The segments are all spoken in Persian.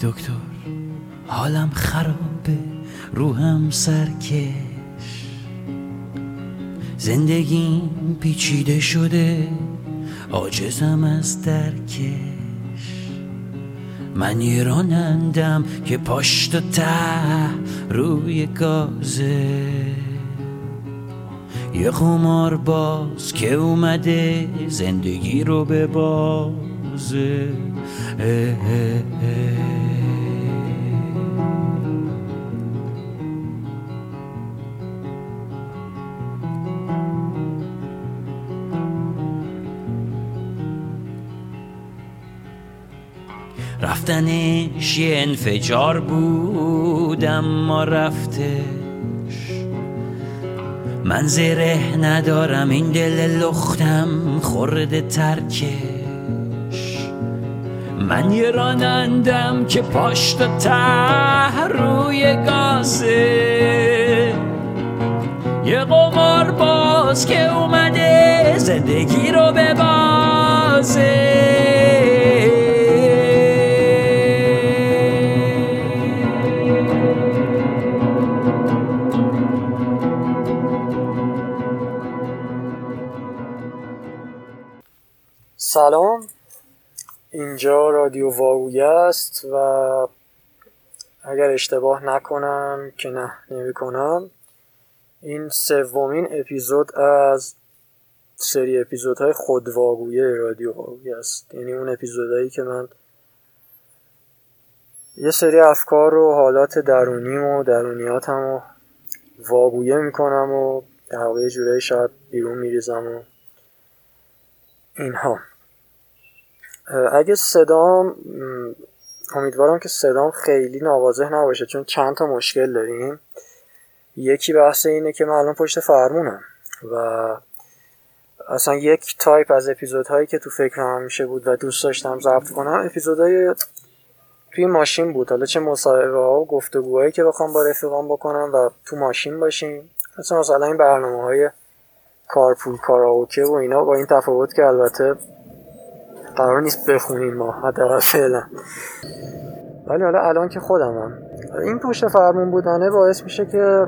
دکتر حالم خرابه روحم سرکش. زندگیم پیچیده شده عاجزم از درکش. من یه رانندم که پاشت و ته روی گازه. یه خمار باز که اومده زندگی رو به بازه. رفتنش یه انفجار بود اما رفتش. من زره ندارم این دل لختم خورده ترکش. من یه رانندم که پاشت و ته روی گازه. یه قمار باز که اومده زندگی رو به بازه سلام. اینجا رادیو واوی است و اگر اشتباه نکنم که نه نمی کنم این سومین اپیزود از سری اپیزودهای خودواگویه رادیو واوی است. یعنی اون اپیزودهایی که من یه سری افکار و حالات درونیم و درونیاتم رو واگویه می‌کنم و در واقع جورایی شاید بیرون میریزم و اینها. اگه صدام امیدوارم که صدام خیلی نوازه نباشه چون چند تا مشکل داریم. یکی بحث اینه که من الان پشت فرمونم و اصلا یک تایپ از اپیزودهایی که تو فکرم همیشه بود و دوست داشتم ضبط کنم اپیزودهای توی ماشین بود. حالا چه مصاحبه ها و گفتگوهایی که بخوام با رفیقام بکنم و تو ماشین باشیم. مثلا مثلا این برنامه های کارپول کاراوکه و اینا با این تفاوت که البته قرار نیست بخونیم ما حداقل فعلا. ولی حالا الان که خودمم. این پشت فرمون بودنه باعث میشه که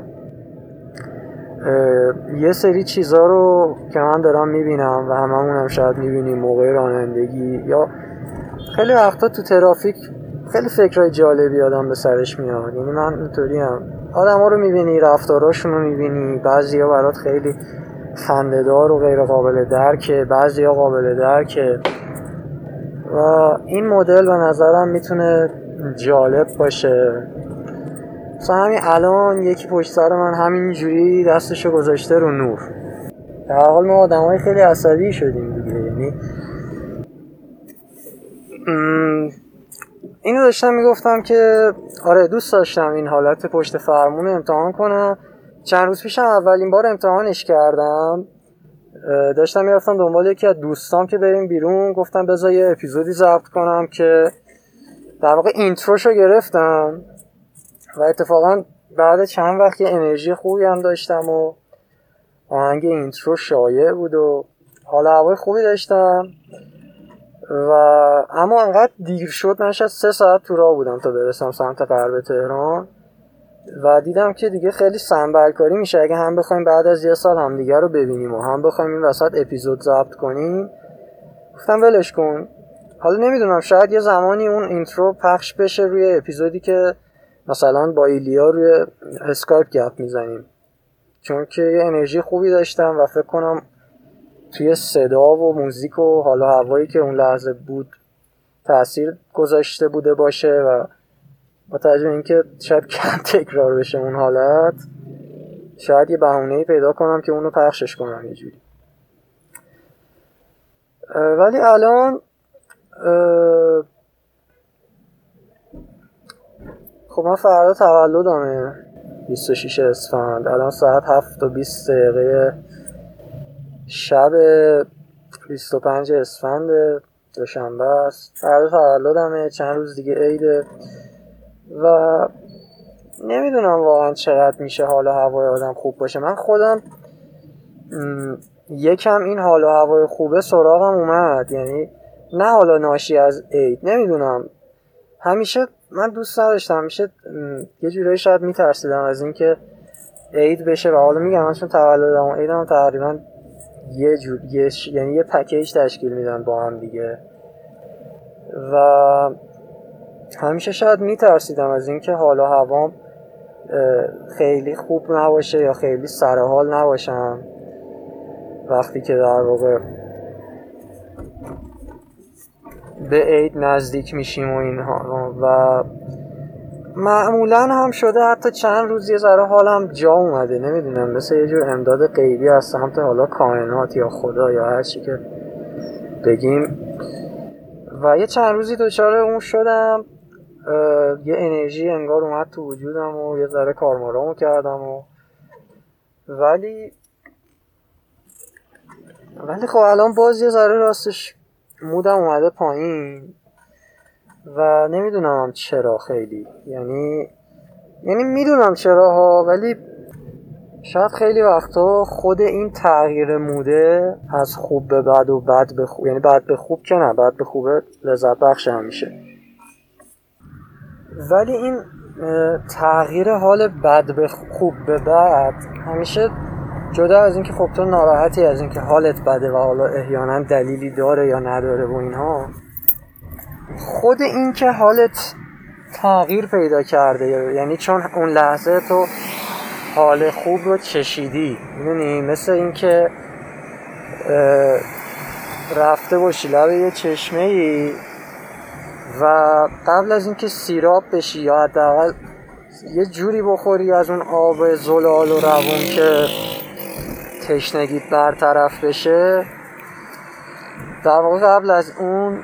یه سری چیزا رو که من دارم می‌بینم و هممون هم شاید می‌بینیم موقع رانندگی یا خیلی وقتا تو ترافیک خیلی فکرهای جالبی آدم به سرش میاد. یعنی من اینطوری هم. آدم ها رو می‌بینی رفتاراشون رو می‌بینی. بعضی ها برات خیلی خندهدار و غیر قابل درکه بعضی قابل درکه. و این مدل به نظرم می‌تونه جالب باشه. مثلا همین الان یکی پشت سر من همینجوری دستشو گذاشته رو نور. در حال ما آدم های خیلی عصبی شدیم دیگه یعنی اینو داشتم می‌گفتم که آره دوست داشتم این حالت پشت فرمون امتحان کنم. چند روز پیشم اولین بار امتحانش کردم. داشتم می‌رفتم دنبال یکی از دوستام که بریم بیرون. گفتم بذار یه اپیزودی ضبط کنم که در واقع اینتروشو گرفتم و اتفاقا بعد چند وقت یه انرژی خوبی هم داشتم و آهنگ اینترو شایع بود و حال هوای خوبی داشتم. و اما انقدر دیر شد نشد سه ساعت تو راه بودم تا برسم سمت غرب تهران. و دیدم که دیگه خیلی سمبل‌کاری میشه. اگه هم بخوایم بعد از یه سال همدیگه رو ببینیم و هم بخوایم این وسط اپیزود ضبط کنیم گفتم ولش کن. حالا نمی‌دونم شاید یه زمانی اون intro پخش بشه روی اپیزودی که مثلا با ایلیا روی اسکایپ گپ می‌زنیم. چون که یه انرژی خوبی داشتم و فکر کنم توی صدا و موزیک و حالا هوایی که اون لحظه بود تاثیر گذاشته بوده باشه و با توجه اینکه شاید کم تکرار بشه اون حالت شاید یه بهونه پیدا کنم که اونو پخشش کنم یه جوری. ولی الان خب من فردا تولدمه 26 اسفند. الان ساعت 7 و 20 دقیقه شب 25 اسفند دوشنبه است. فردا تولدمه چند روز دیگه عیده. و نمی‌دونم واقعا چقدر میشه حال و هوای آدم خوب باشه. من خودم یکم این حال و هوای خوبه سراغم اومد. یعنی نه حالا ناشی از عید نمی‌دونم. همیشه من دوست نداشتم همیشه یه جورایی شاید میترسیدم از اینکه عید بشه و حالا میگم من چون تولدم و عیدم تقریبا یه جور یه یعنی یه پکیج تشکیل میدن با هم دیگه. و همیشه شاید میترسیدم از اینکه حالا هوام خیلی خوب نباشه یا خیلی سرحال نباشم. وقتی که در واقع به عید نزدیک میشیم و اینها. و معمولا هم شده حتی چند روز یه ذره حالم جا اومده. نمی‌دونم مثل یه جور امداد غیبی از سمت حالا کائنات یا خدا یا هر چی که بگیم. و یه چند روزی دچار اون شدم. یه انرژی انگار اومد تو وجودم و یه ذره کارمارامو کردم و ولی ولی خب الان باز یه ذره راستش مودم اومده پایین و نمی‌دونم هم چرا خیلی. یعنی یعنی می‌دونم چرا ها ولی شاید خیلی وقتا خود این تغییر موده از خوب به بد و بد به خوب یعنی بد به خوب که نه بد به خوبه لذت بخش همیشه ولی این تغییر حال بد به خوب به بد همیشه جدا از اینکه خب تو ناراحتی از اینکه حالت بده و حالا احیانا دلیلی داره یا نداره و اینها خود این که حالت تغییر پیدا کرده یعنی چون اون لحظه تو حال خوب رو چشیدی می‌دونی؟ مثل اینکه رفته باشی لب یه چشمه ای و قبل از اینکه سیراب بشی یا حداقل یه جوری بخوری از اون آب زلال و روون که تشنگیت برطرف بشه در واقع قبل از اون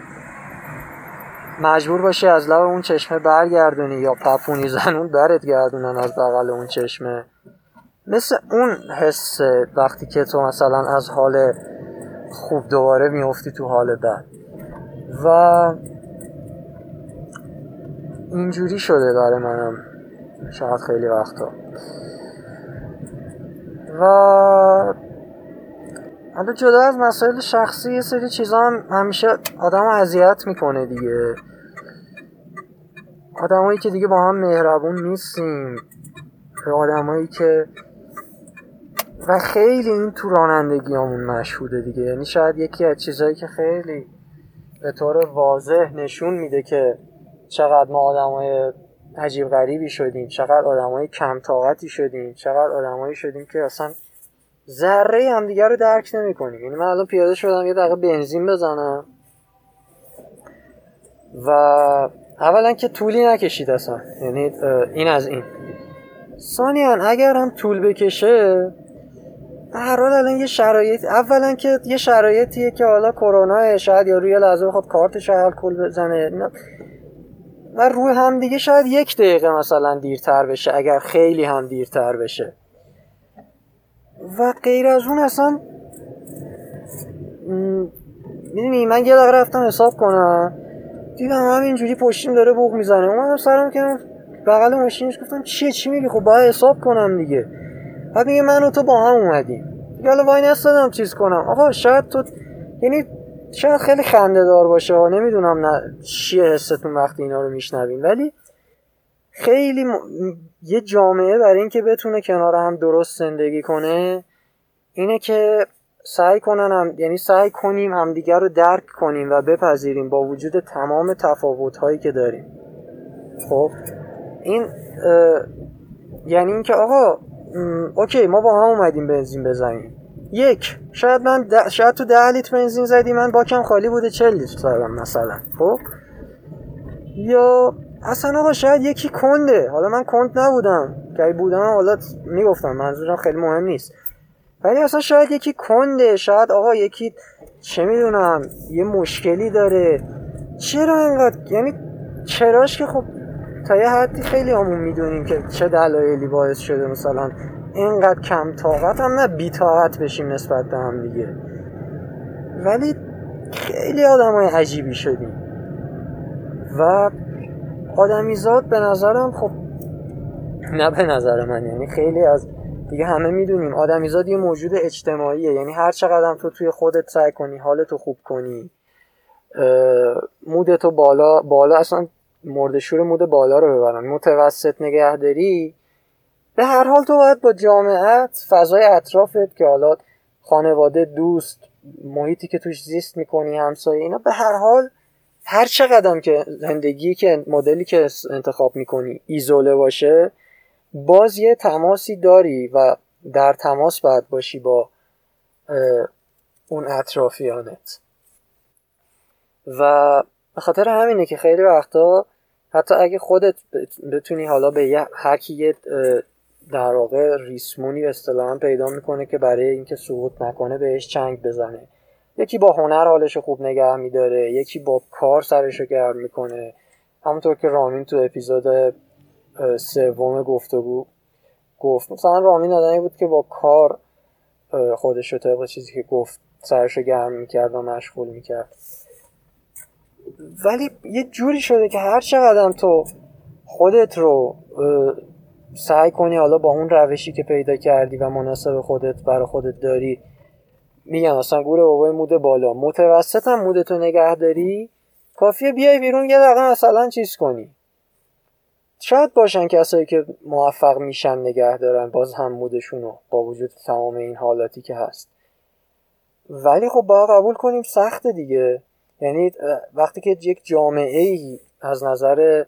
مجبور باشی از لب اون چشمه برگردونی یا پپونی زنون برت گردونن از بغل اون چشمه. مثل اون حس وقتی که تو مثلا از حال خوب دوباره میفتی تو حال بد. و اینجوری شده برای منم. شاید خیلی وقتا. و حالا جدا از مسائل شخصی یه سری چیزا هم همیشه آدم اذیت می‌کنه دیگه. آدمایی که دیگه با هم مهربون نیستیم. آدمایی که و خیلی این تو رانندگی همون مشهوده دیگه. یعنی شاید یکی از چیزهایی که خیلی به طور واضح نشون میده که چقدر ما آدمای عجیب غریبی شدیم چقدر آدمای کم طاقتی شدیم چقدر آدمایی شدیم که اصلا ذره هم دیگه رو درک نمی کنیم یعنی من الان پیاده شدم یه دقیقه بنزین بزنم. و اولا که طولی نکشید اصلا. یعنی این از این. ثانیا اگر هم طول بکشه هر حال الان یه شرایط اولا که یه شرایطیه که حالا کرونا شاید یا روی لحظه بخواد کارتش کل بزنه. و روی هم دیگه شاید یک دقیقه مثلا دیرتر بشه اگر خیلی هم دیرتر بشه. و غیر از اون اصلا می‌دونی من یه دقیقه رفتم حساب کنم دیدم همینجوری پشتیم داره بوق می‌زنه. اومدم سرم که بغل ماشینش گفتم چیه چی میگی؟ خب باید حساب کنم دیگه. بعد میگه من و تو با هم اومدیم دیگه حالا وای نستادم چیز کنم. آقا شاید تو یعنی شاید خیلی خنده دار باشه و نمی‌دونم نه چیه حستون وقتی اینا رو میشنویم. ولی خیلی یه جامعه برای اینکه بتونه کنار هم درست زندگی کنه اینه که سعی کنن هم... یعنی سعی کنیم همدیگر رو درک کنیم و بپذیریم با وجود تمام تفاوت هایی که داریم. خب؟ این یعنی اینکه آقا اوکی ما با هم اومدیم بنزین بزنیم. یک. شاید من شاید تو ده لیتر بنزین زدی من باکم خالی بوده چل لیتر زدم مثلا. خب؟ یا اصلا آقا شاید یکی کنده. حالا من کند نبودم. که بودم حالا می‌گفتم منظورم خیلی مهم نیست. ولی اصلا شاید یکی کنده. شاید آقا یکی چه می‌دونم یه مشکلی داره. چرا اینقدر؟ یعنی چراش که خب تا یه حدی خیلی همون می‌دونیم که چه دلایلی باعث شده مثلا اینقدر کم طاقت هم نه بی طاقت بشیم نسبت به هم دیگه. ولی خیلی آدم های عجیبی شدیم. و آدمیزاد به نظرم خب نه به نظر من یعنی خیلی از دیگه همه می‌دونیم آدمیزاد یه موجود اجتماعیه. یعنی هر چقدر تو توی خودت سعی کنی حالتو خوب کنی مودتو بالا بالا اصلا مردشور مود بالا رو ببرن. متوسط نگهداری به هر حال تو باید با جامعت فضای اطرافت که حالا خانواده دوست محیطی که توش زیست می‌کنی همسایه اینا به هر حال هر چقدر که زندگی که مدلی که انتخاب می‌کنی ایزوله باشه باز یه تماسی داری و در تماس باید باشی با اون اطرافیانت. و به خاطر همینه که خیلی وقتا حتی اگه خودت بتونی حالا به هر کی در واقع ریسمونی اصطلاحا پیدا می‌کنه که برای اینکه سقوط نکنه بهش چنگ بزنه. یکی با هنر حالش خوب نگه میداره یکی با کار سرشو گرم می‌کنه. همونطور که رامین تو اپیزود سوم گفتگو گفت مثلا رامین آدمی بود که با کار خودش رو طبق چیزی که گفت سرشو گرم می‌کرد و مشغول می‌کرد. ولی یه جوری شده که هر چقدر تو خودت رو سعی کنی حالا با اون روشی که پیدا کردی و مناسب خودت برای خودت داری میگن اصلا گوره بابای مود بالا. متوسط هم مودتو نگه داری. کافیه بیای بیرون یه دقیقه مثلا چیز کنی. شاید باشن کسایی که موفق میشن نگه دارن باز هم مودشونو با وجود تمام این حالاتی که هست. ولی خب با قبول کنیم سخت دیگه. یعنی وقتی که یک جامعه ای از نظر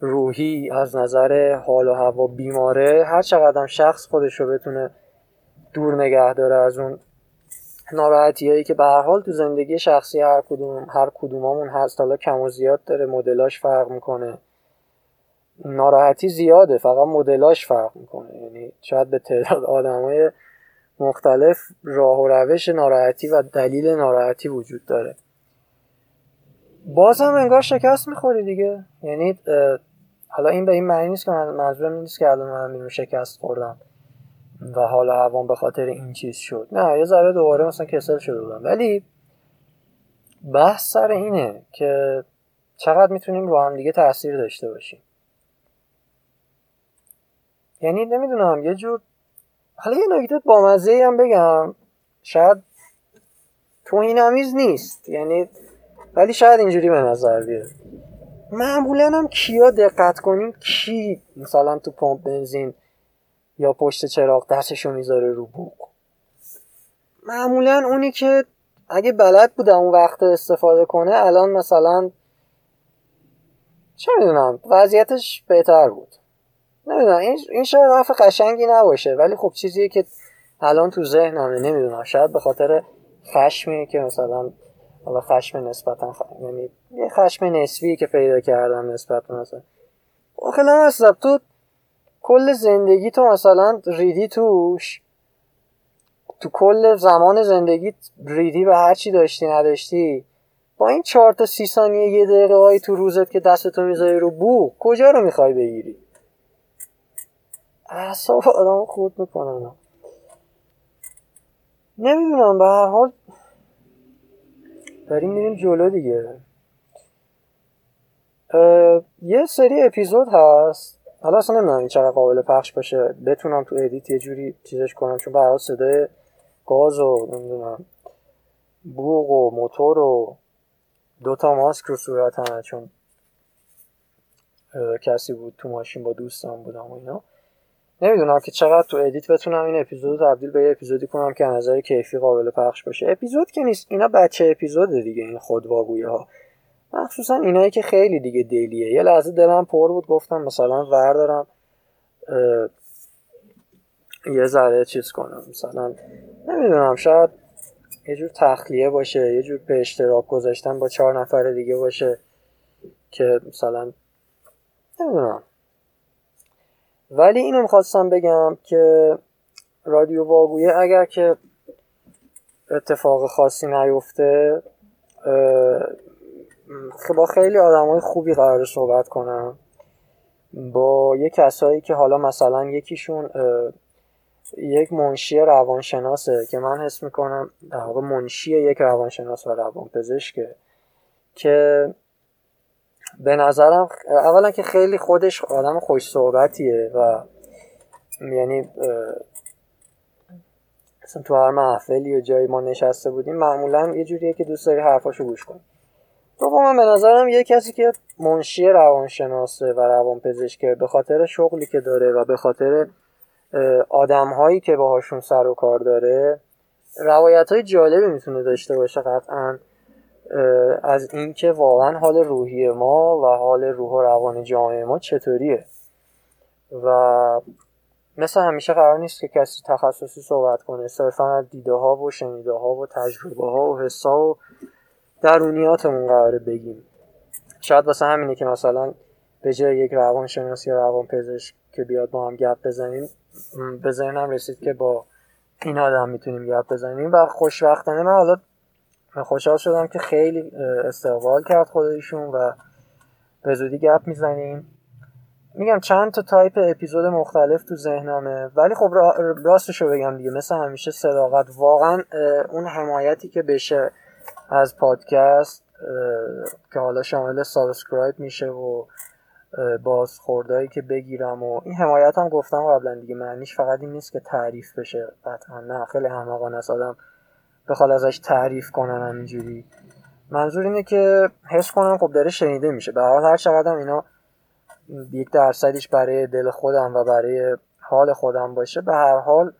روحی از نظر حال و هوا بیماره هر چقدر شخص خودش رو بتونه دور نگه داره از اون ناراحتی هایی که به هر حال تو زندگی شخصی هر کدوم هر کدوممون هست. حالا کم و زیاد داره مدلاش فرق می‌کنه. ناراحتی زیاده فقط مدلاش فرق می‌کنه. یعنی شاید به تعداد آدمای مختلف راه و روش ناراحتی و دلیل ناراحتی وجود داره. باز هم انگار شکست می‌خوری دیگه. یعنی حالا این به این معنی نیست که منظورم نیست که الان من شکست خوردم و حالا هوام به خاطر این چیز شد. نه یه ذره دوباره مثلا کسل شده بودم. ولی بحث سر اینه که چقدر می‌تونیم رو هم دیگه تاثیر داشته باشیم. یعنی نمی‌دونم یه جور حالا یه نکته بامزه هم بگم. شاید توهینآمیز نیست. یعنی ولی شاید اینجوری به نظر بیاد. معمولا هم کیا دقت کنیم کی مثلا تو پمپ بنزین یا پشت چراغ دستشو می‌ذاره رو بوق؟ معمولا اونی که اگه بلد بوده اون وقت استفاده کنه الان مثلا چه می‌دونم وضعیتش بهتر بود. نمی‌دونم این این شاید حرف قشنگی نباشه ولی خب چیزیه که الان تو ذهنمه نمی‌دونم شاید به خاطر خشمی که مثلا حالا خشم نسبتا خ... یعنی یه خشم نسبی که پیدا کردم نسبت مثلا. آخه هستم تو کل زندگی تو مثلا ریدی توش. تو کل زمان زندگی ریدی به هر چی داشتی نداشتی. با این چهار تا سی ثانیه یه دقیقه هایی تو روزت که دستتو می‌ذاری رو بو کجا رو می‌خوای بگیری؟ اعصاب آدم خورد می‌کنن. نمی‌دونم به هر حال داریم میریم جلو دیگه. یه سری اپیزود هست. حالا اصلا نمی‌دونم این چقدر قابل پخش باشه. بتونم تو ادیت یه جوری چیزش کنم چون به صدای گاز و نمی‌دونم بوغ و موتور و دوتا ماسک رو صورت همه چون کسی بود تو ماشین با دوستان بودم و اینا. نمی‌دونم که چقدر تو ادیت بتونم این اپیزود تبدیل به یه اپیزودی کنم که نظر کیفی قابل پخش باشه. اپیزود که نیست اینا بچه اپیزود دیگه این خودواگویی ها مخصوصا اینایی که خیلی دیگه دلیه. یه لحظه دلم پر بود گفتم مثلا وردارم یه ذره چیز کنم. مثلا نمی‌دونم شاید یه جور تخلیه باشه یه جور به اشتراک گذاشتن با چهار نفر دیگه باشه که مثلا نمی‌دونم. ولی اینو می‌خواستم بگم که رادیو واگویه اگر که اتفاق خاصی نیفته با خیلی آدم های خوبی قرار صحبت کنم. با یه کسایی که حالا مثلا یکیشون یک منشی روانشناسه که من حس می‌کنم در واقع منشی یک روانشناس و روانپزشکه که به نظرم اولا که خیلی خودش آدم خوش صحبتیه و یعنی مثلا تو هر محفلی و جایی ما نشسته بودیم معمولا یه جوریه که دوست داری حرفاشو گوش کنی. دوم به نظرم یه کسی که منشی روانشناسه و روانپزشکه به خاطر شغلی که داره و به خاطر آدم هایی که باهاشون سر و کار داره روایت های جالبی می‌تونه داشته باشه قطعا. از اینکه واقعا حال روحی ما و حال روح و روان جامعه ما چطوریه. و مثل همیشه قرار نیست که کسی تخصصی صحبت کنه صرفا از دیده ها و شنیده ها و تجربه ها و حسا و درونیاتمون قراره بگیم. شاید واسه همینه که مثلا به جای یک روانشناس یا روان پزشک که بیاد با هم گپ بزنیم به ذهنم رسید که با این آدم می‌تونیم گپ بزنیم و خوشبختانه من حالا خوشحال شدم که خیلی استقبال کرد خودشون و به زودی گپ می‌زنیم. میگم چند تا تایپ اپیزود مختلف تو ذهنمه ولی خب راستشو بگم دیگه مثل همیشه صداقت. واقعا اون حمایتی که بشه از پادکست که حالا شامل subscribe میشه و باز خوردهایی که بگیرم و این حمایت هم گفتم قبلا دیگه معنیش فقط این نیست که تعریف بشه قطعا نه خیلی زشته آدم بخواد ازش تعریف کنن همینجوری منظور اینه که حس کنم خب داره شنیده میشه. به هر چقدر اینا یک درصدیش برای دل خودم و برای حال خودم باشه به هر حال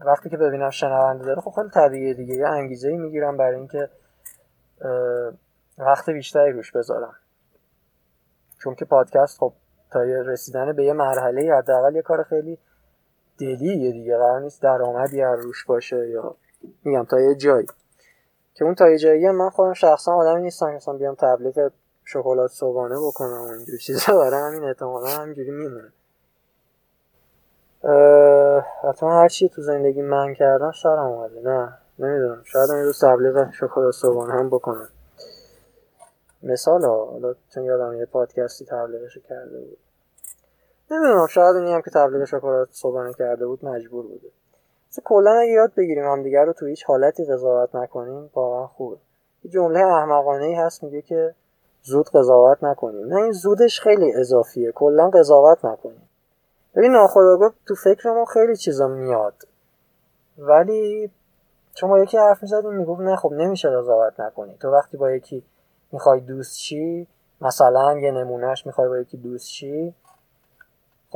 وقتی که ببینم شنونده داره خب خیلی طبیعیه دیگه. یه انگیزه ای می‌گیرم برای اینکه وقت بیشتری روش بذارم. چون که پادکست خب تا رسیدن به یه مرحله حداقل یه کار خیلی دلیه دیگه قرار نیست درآمدی هر روش باشه یا میگم تا یه جایی. که اون تا یه جایی من خودم شخصا آدمی نیستم که مثلا بیام تبلیغ شکلات صبحانه بکنم و اینجور چیزا. برای همین احتمالا همینجوری میمونه. حتما هر چی تو زندگی من کردم سرم اومده. نه نمی‌دونم. شاید این روز تبلیغ شکلات صبحانه هم بکنم. مثال ها حالا چون یادم یه پادکستی تبلیغش کرده بود. نمی‌دونم شاید اونی هم که تبلیغ شکلات صبحانه کرده بود مجبور بوده. کلا اگه یاد بگیریم هم دیگر رو تو هیچ حالتی قضاوت نکنیم واقعا خوبه. یه جمله احمقانه ای هست میگه که زود قضاوت نکنیم. نه این زودش خیلی اضافیه. کلا قضاوت نکنیم. ببین ناخداگاه تو فکر ما خیلی چیزا میاد. ولی شما یکی حرف می‌زدیم می‌گفت نه خب نمیشه قضاوت نکنی. تو وقتی با یکی می‌خوای دوست چی مثلا یه نمونهش می‌خوای با یکی دوست چی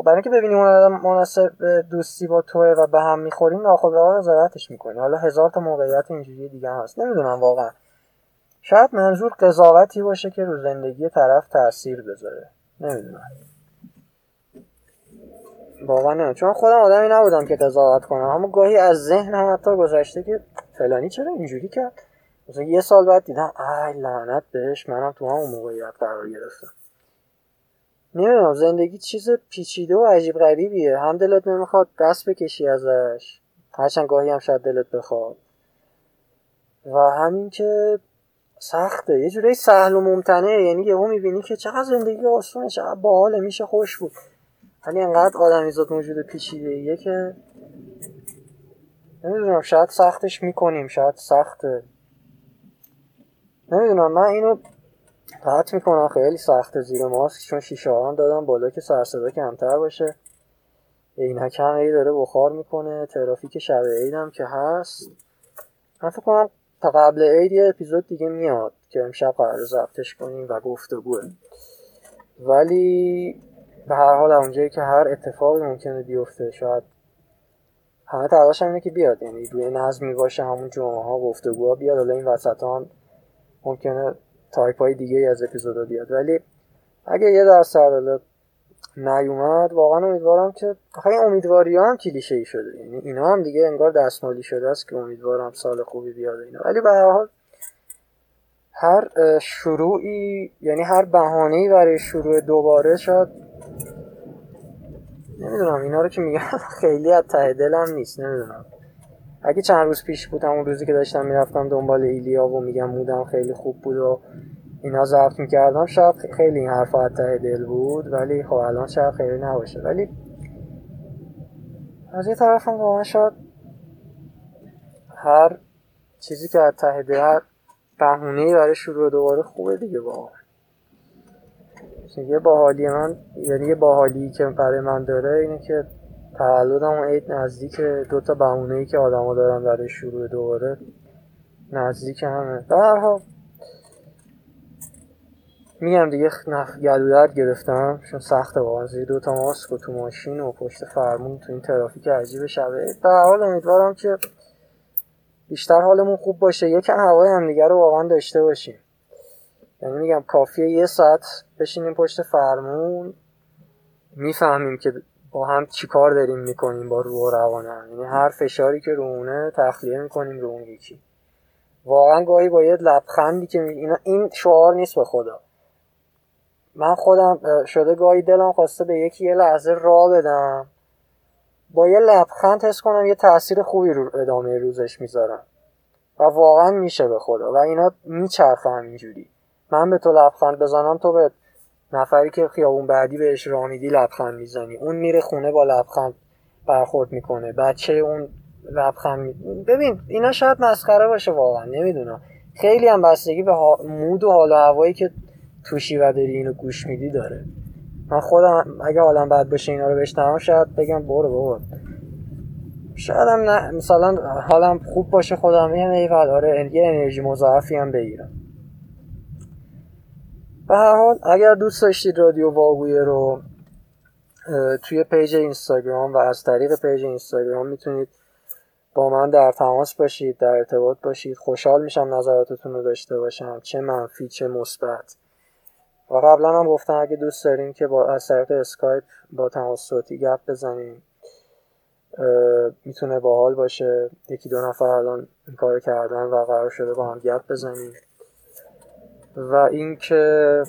خب برای اینکه ببینی اون آدم مناسب دوستی با توه و به هم می‌خورین ناخودآگاه قضاوتش می‌کنی حالا هزار تا موقعیت اینجوری دیگه هست. نمی‌دونم واقعا. شاید منظور قضاوتی باشه که رو زندگی طرف تاثیر بذاره. نمی‌دونم. واقعا نه چون خودم آدمی نبودم که قضاوت کنم. اما گاهی از ذهن هم حتی گذشته که فلانی چرا اینجوری کرد؟ مثلا یه سال بعد دیدم ای لعنت بهش منم تو همون موقعیت قرار گرفتم. نمی‌دونم زندگی چیز پیچیده و عجیب غریبیه. هم دلت نمی‌خواد دست بکشی ازش هرچند گاهی هم شاید دلت بخواد. و همین که سخته. یه جوری سهل و ممتنه یعنی یهو می‌بینی که چقدر زندگی آسونه چقدر باحاله میشه خوش بود. ولی انقدر آدمیزاد موجود پیچیده ایه که نمی‌دونم شاید سختش می‌کنیم شاید سخته. نمی‌دونم من اینو قطع می‌کنم. خیلی سخته زیر ماسک چون شیشه هم دادم بالا که سرصدا کمتر باشه. عینک هم ای داره بخار می‌کنه. ترافیک شب عیدم که هست. من فکر کنم تا قبل عید یه اپیزود دیگه میاد که امشب قرار ضبطش کنیم و گفتگوه ولی به هر حال اونجایی که هر اتفاقی ممکنه بیفته شاید همه تلاش اینه که بیاد. یعنی روی نظمی باشه همون جمعه ها گفتگوها بیاد. حالا این وسط هم ممکنه تایپ های دیگه از اپیزودا بیاد. ولی اگه یه درصد نیومد واقعا امیدوارم که خیلی امیدواری هم کلیشه ای شده. یعنی اینا هم دیگه انگار دستمالی شده است که امیدوارم سال خوبی بیاد اینا. ولی به هر حال هر شروعی یعنی هر بهانه‌ای برای شروع دوباره شاید نمی‌دونم اینا رو که میگم خیلی از ته دلم نیست نمی‌دونم. اگه چند روز پیش بود همون روزی که داشتم می‌رفتم دنبال ایلیا و میگم مودم خیلی خوب بود و اینا ضبط می‌کردم شاید خیلی این حرف ته دل بود ولی خب الان شاید خیلی نباشه. ولی از یه طرف هم واقعا شاید هر چیزی که از ته دل هر بهونه برای شروع دوباره خوبه دیگه واقعا. یه باحالی من یعنی یه باحالی که برای من داره اینه که تولدم و عید نزدیک دو تا بهونه ای که آدما دارن برای شروع دوباره نزدیک همه. در میگم دیگه نف... گلو گرفتم چون سخت واقعا دو تا ماسک و تو ماشین و پشت فرمون تو این ترافیک عجیب شبه به حال امیدوارم که بیشتر حالمون خوب باشه. یکم هوای همدیگه رو واقعا داشته باشیم. یعنی میگم کافیه یه ساعت بشینیم پشت فرمون. می‌فهمیم که با هم چیکار داریم می‌کنیم با روح و روانه؟ یعنی هر فشاری که روونه تخلیه می‌کنیم رو اون یکی. واقعا گاهی با یه لبخندی که اینا این شعار نیست به خدا. من خودم شده گاهی دلم خواسته به یکی یه لحظه را بدم. با یه لبخند حس کنم یه تاثیر خوبی رو ادامه روزش می‌ذارم. و واقعا میشه به خدا. و اینا میچرخه همینجوری. من به تو لبخند بزنم تو به نفری که خیابون بعدی بهش رامیدی لبخند می‌زنی. اون میره خونه با لبخند برخورد می‌کنه. بچه اون لبخند می... ببین اینا شاید مسخره باشه واقعا نمی‌دونم. خیلی هم بستگی به مود و حال و هوایی که توشی و داری اینو گوش میدی داره. من خودم اگه حالم بد باشه اینا رو بشنوم شاید بگم برو بابا. شاید هم نه مثلا حالم خوب باشه خودم یه آره یه انرژی مضاعفی هم بگیرم. به هر حال اگر دوست داشتید رادیو واگویه رو توی پیج اینستاگرام و از طریق پیج اینستاگرام می‌تونید با من در تماس باشید در ارتباط باشید. خوشحال میشم نظراتتون رو داشته باشم. چه منفی چه مثبت. و قبلا هم گفتم اگه دوست داریم که با از طریق اسکایپ با تماس صوتی گپ بزنیم می‌تونه باحال باشه. یکی دو نفر الان این کار کردن و قرار شده با هم گپ بزنیم. و اینکه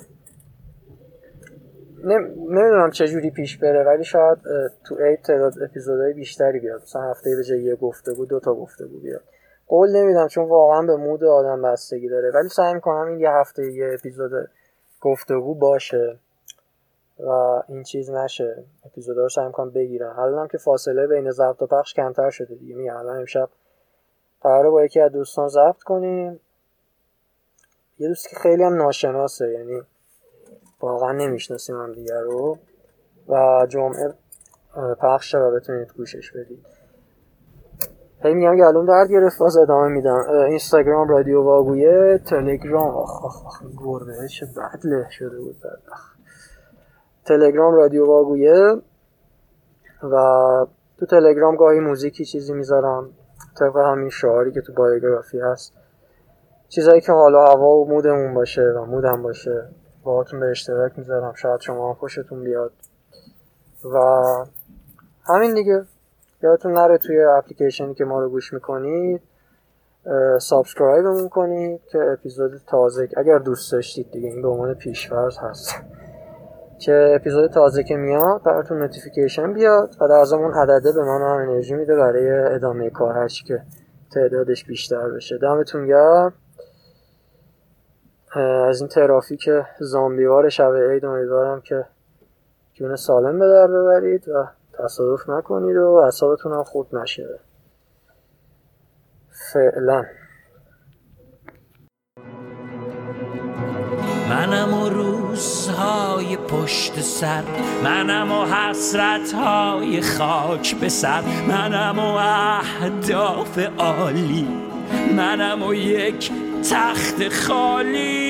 نمی‌دونم چه جوری پیش بره ولی شاید تو عید تعداد اپیزودهای بیشتری بیاد. مثلا هفته به جای یه گفته بود دو تا گفته بود بیاد. قول نمیدم چون واقعا به مود آدم بستگی داره. ولی سعی می‌کنم این یه هفته یه اپیزود گفتگو باشه و این چیز نشه. اپیزودا رو سعی می‌کنم بگیرم. الان که فاصله بین ضبط و پخش کمتر شده دیگه. میگم الان امشب قراره با یکی از دوستان ضبط کنیم. یه دوست که خیلی هم ناشناسه یعنی واقعا نمی‌شناسیم هم دیگر رو. و جمعه پخش و بتونید گوشش بدید. هی میگم گلوم درد گرفت باز ادامه میدم. اینستاگرام رادیو واگویه تلگرام. آخ آخ آخ گربه چه بدله شده بود تلگرام رادیو واگویه و تو تلگرام گاهی موزیکی چیزی می‌ذارم. طبق همین شعاری که تو biography هست. چیزایی که حالا هوا و mood مون باشه و مودم باشه باهاتون به اشتراک می‌ذارم. شاید شما خوشتون بیاد. و همین دیگه. یادتون نره توی اپلیکیشنی که ما رو گوش می‌کنید subscribe مون کنید که اپیزود تازه اگر دوست داشتید دیگه این به عنوان پیشورز هست. که اپیزود تازه که میاد براتون notification بیاد و در ضمن عدده به من هم انرژی میده برای ادامه کار هرچی که تعدادش بیشتر بشه. دمتون گرم. از این ترافیک زامبیوار شب عید امیدوارم که جون سالم به در ببرید و تصادف نکنید و اعصابتون هم خرد نشه. فعلا. منم و روزهای پشت سر منم و حسرت های خاک به سر منم و اهداف عالی منم و یک تخت خالی.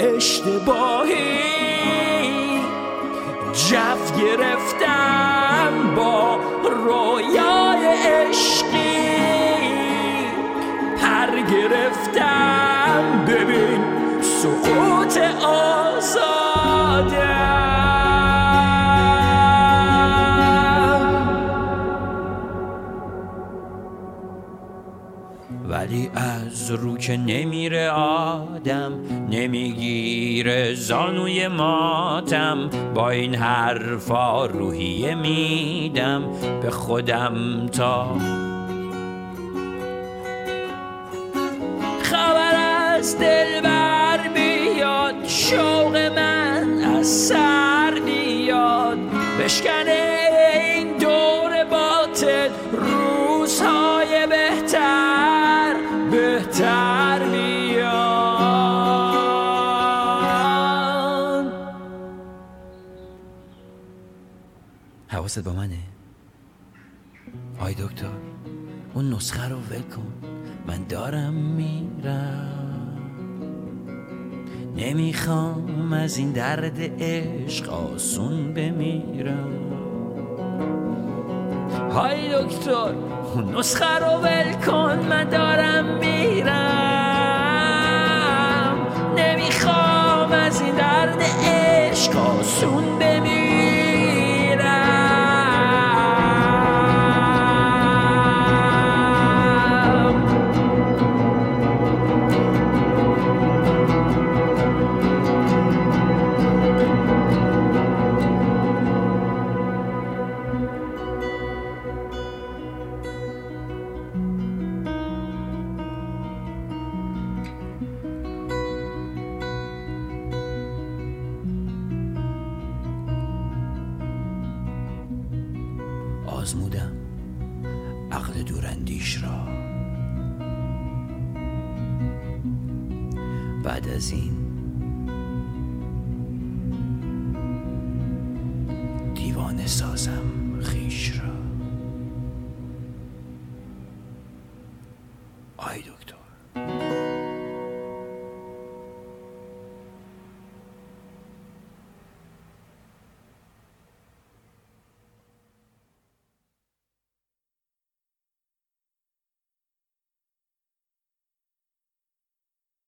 اشتباهی جف گرفتم با رویای عشقی پر گرفتم. ببین سقوط آزاده ولی از رو که نمیره آدم نمی‌گیره زانوی ماتم. با این حرفا روحیه میدم به خودم تا خبر از دل بر بیاد شوق من از سر بیاد. بشکنه حواست با منه؟ آی دکتر اون نسخه رو ول کن. من دارم میرم. نمی‌خوام از این درد عشق آسون بمیرم. های دکتر اون نسخه رو ول کن. من دارم میرم. نمی‌خوام از این درد عشق آسون آزمودم عقل دوراندیش را. بعد از این دیوانه سازم.